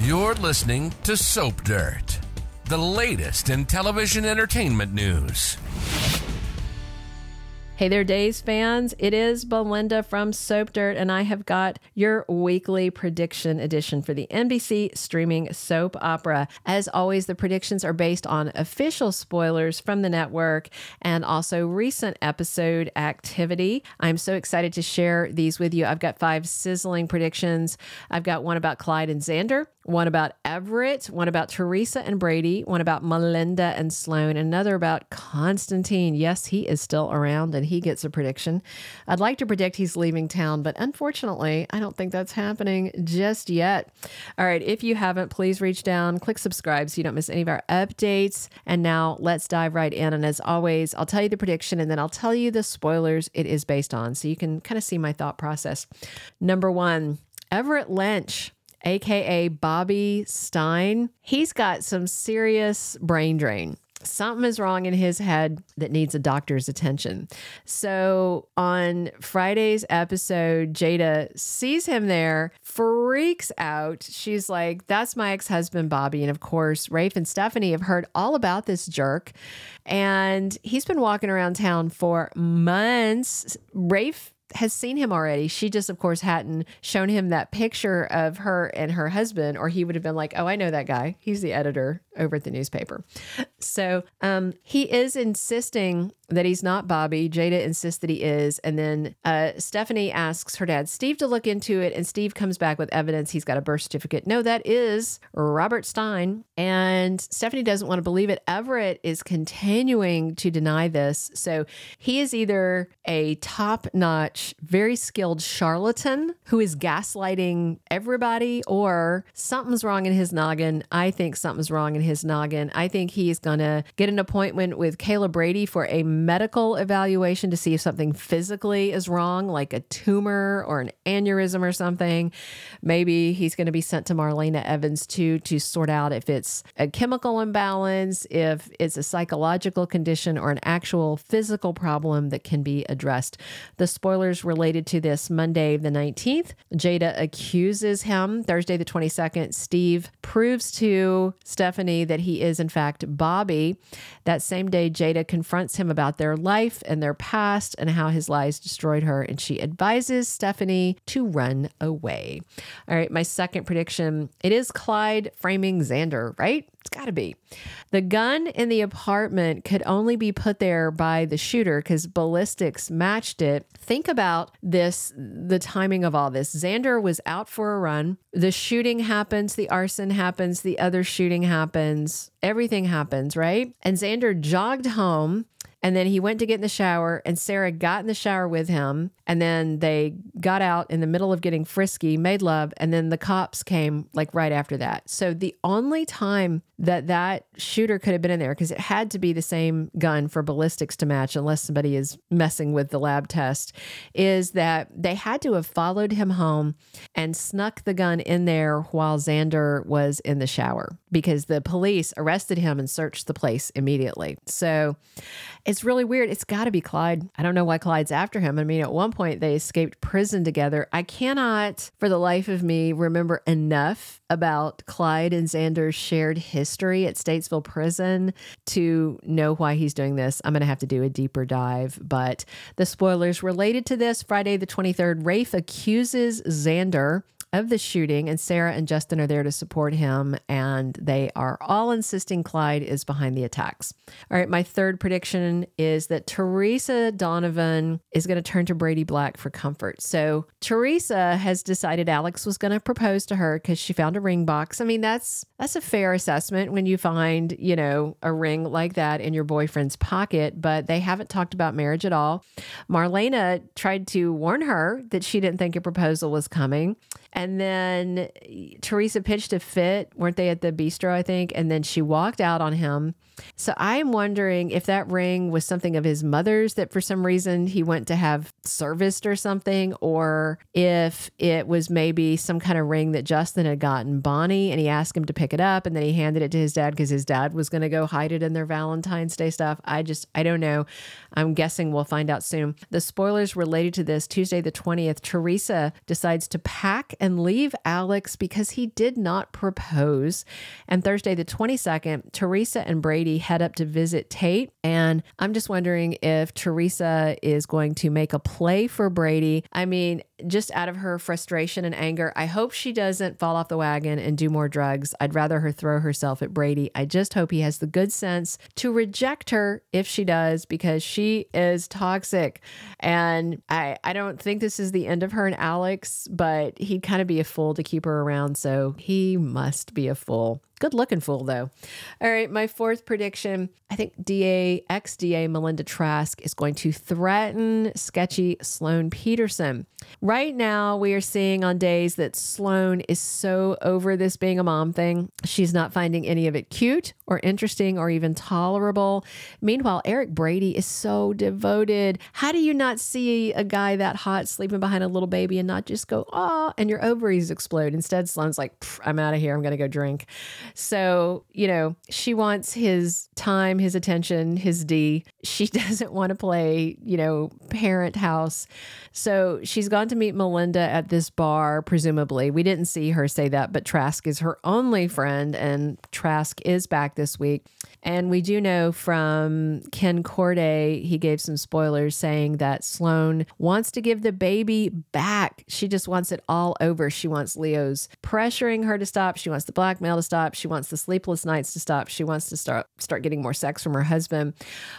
You're listening to Soap Dirt, the latest in television entertainment news. Hey there, Days fans. It is Belinda from Soap Dirt, and I have got your weekly prediction edition for the NBC streaming soap opera. As always, the predictions are based on official spoilers from the network and also recent episode activity. I'm so excited to share these with you. I've got five sizzling predictions. I've got one about Clyde and Xander, one about Everett, one about Theresa and Brady, one about Melinda and Sloan, another about Konstantin. Yes, he is still around and he gets a prediction. I'd like to predict he's leaving town, but unfortunately, I don't think that's happening just yet. All right, if you haven't, please reach down, click subscribe so you don't miss any of our updates. And now let's dive right in. And as always, I'll tell you the prediction and then I'll tell you the spoilers it is based on so you can kind of see my thought process. Number one, Everett Lynch aka Bobby Stein, he's got some serious brain drain something is wrong in his head that needs a doctor's attention. So on Friday's episode, Jada sees him there, freaks out. She's like, That's my ex husband, Bobby. And of course, Rafe and Stephanie have heard all about this jerk. And he's been walking around town for months. Rafe has seen him already. She just, of course, hadn't shown him that picture of her and her husband, or he would have been like, Oh, I know that guy. He's the editor over at the newspaper. So um, he is insisting that he's not Bobby. Jada insists that he is. And then uh, Stephanie asks her dad, Steve, to look into it. And Steve comes back with evidence. He's got a birth certificate. No, that is Robert Stein. And Stephanie doesn't want to believe it. Everett is continuing to deny this. So he is either a top notch, very skilled charlatan who is gaslighting everybody, or something's wrong in his noggin. I think something's wrong in his noggin. I think he is going to get an appointment with Kayla Brady for a medical evaluation to see if something physically is wrong, like a tumor or an aneurysm or something. Maybe he's going to be sent to Marlena Evans too to sort out if it's a chemical imbalance, if it's a psychological condition, or an actual physical problem that can be addressed. The spoilers related to this Monday, the 19th, Jada accuses him. Thursday, the 22nd, Steve proves to Stephanie that he is, in fact, Bobby. That same day, Jada confronts him about their life and their past and how his lies destroyed her. And she advises Stephanie to run away. All right, my second prediction it is Clyde framing Xander, right? It's got to be. The gun in the apartment could only be put there by the shooter because ballistics matched it. Think about this the timing of all this. Xander was out for a run. The shooting happens, the arson happens, the other shooting happens, everything happens, right? And Xander jogged home and then he went to get in the shower, and Sarah got in the shower with him. And then they got out in the middle of getting frisky, made love, and then the cops came like right after that. So the only time that that shooter could have been in there, because it had to be the same gun for ballistics to match, unless somebody is messing with the lab test, is that they had to have followed him home and snuck the gun in there while Xander was in the shower because the police arrested him and searched the place immediately. So it's really weird. It's got to be Clyde. I don't know why Clyde's after him. I mean, at one point they escaped prison together. I cannot, for the life of me, remember enough about Clyde and Xander's shared history at Statesville Prison to know why he's doing this. I'm going to have to do a deeper dive. But the spoilers related to this Friday, the 23rd, Rafe accuses Xander of the shooting, and Sarah and Justin are there to support him, and they are all insisting Clyde is behind the attacks. All right, my third prediction is that Theresa Donovan is going to turn to Brady Black for comfort. So Theresa has decided Alex was going to propose to her because she found a ring box. I mean, that's that's a fair assessment when you find you know a ring like that in your boyfriend's pocket, but they haven't talked about marriage at all. Marlena tried to warn her that she didn't think a proposal was coming. And then eh, Theresa pitched a fit, weren't they at the bistro, I think? And then she walked out on him. So I'm wondering if that ring was something of his mother's that for some reason he went to have serviced or something, or if it was maybe some kind of ring that Justin had gotten Bonnie and he asked him to pick it up and then he handed it to his dad because his dad was going to go hide it in their Valentine's Day stuff. I just, I don't know. I'm guessing we'll find out soon. The spoilers related to this Tuesday, the 20th, Theresa decides to pack and leave Alex because he did not propose. And Thursday, the 22nd, Theresa and Brady head up to visit Tate. And I'm just wondering if Theresa is going to make a play for Brady. I mean, just out of her frustration and anger, I hope she doesn't fall off the wagon and do more drugs. I'd rather her throw herself at Brady. I just hope he has the good sense to reject her if she does because she is toxic. And I, I don't think this is the end of her and Alex, but he'd kind of be a fool to keep her around. So he must be a fool. Good looking fool, though. All right, my fourth prediction I think DA, ex DA Melinda Trask is going to threaten sketchy Sloan Petersen. Right now, we are seeing on days that Sloan is so over this being a mom thing. She's not finding any of it cute or interesting or even tolerable. Meanwhile, Eric Brady is so devoted. How do you not see a guy that hot sleeping behind a little baby and not just go, oh, and your ovaries explode? Instead, Sloan's like, I'm out of here. I'm going to go drink. So, you know, she wants his time, his attention, his D. She doesn't want to play, you know, parent house. So she's gone to meet Melinda at this bar, presumably. We didn't see her say that, but Trask is her only friend, and Trask is back this week. And we do know from Ken Corday, he gave some spoilers saying that Sloan wants to give the baby back. She just wants it all over. She wants Leo's pressuring her to stop. She wants the blackmail to stop. She wants the sleepless nights to stop. She wants to start start getting more sex from her husband.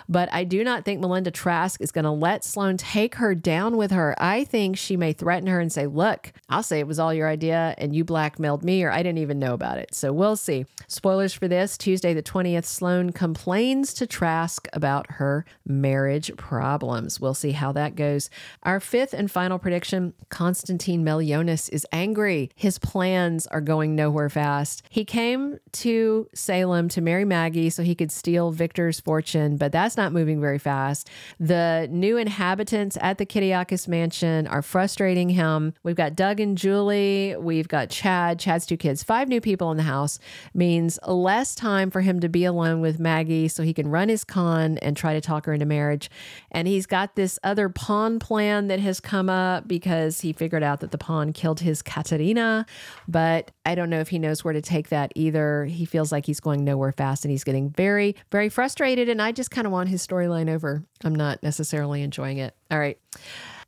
But I do not think Melinda Trask is going to let Sloan take her down with her. I think she may threaten her and say, "Look, I'll say it was all your idea and you blackmailed me or I didn't even know about it." So we'll see. Spoilers for this Tuesday the 20th Sloan complains to Trask about her marriage problems. We'll see how that goes. Our fifth and final prediction Konstantin Meleounis is angry. His plans are going nowhere fast. He came to Salem to marry Maggie so he could steal Victor's fortune, but that's not moving very fast. The new inhabitants at the Kiriakis mansion are frustrating him. We've got Doug and Julie, we've got Chad, Chad's two kids, five new people in the house means less time for him to be alone with Maggie so he can run his con and try to talk her into marriage. And he's got this other pawn plan that has come up because he figured out that the pawn killed his Katerina, but I don't know if he knows where to take that either. He feels like he's going nowhere fast and he's getting very, very frustrated. And I just kind of want his storyline over. I'm not necessarily enjoying it. All right.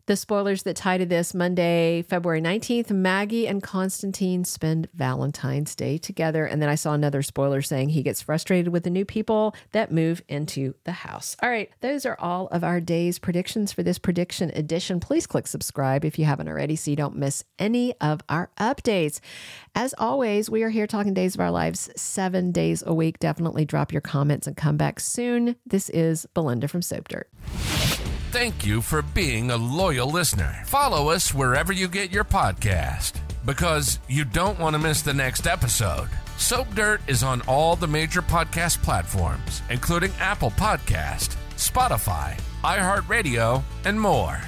The spoilers that tie to this Monday, February 19th, Maggie and Konstantin spend Valentine's Day together. And then I saw another spoiler saying he gets frustrated with the new people that move into the house. All right, those are all of our day's predictions for this prediction edition. Please click subscribe if you haven't already so you don't miss any of our updates. As always, we are here talking days of our lives seven days a week. Definitely drop your comments and come back soon. This is Belinda from Soap Dirt. Thank you for being a loyal listener. Follow us wherever you get your podcast because you don't want to miss the next episode. Soap Dirt is on all the major podcast platforms, including Apple Podcast, Spotify, iHeartRadio, and more.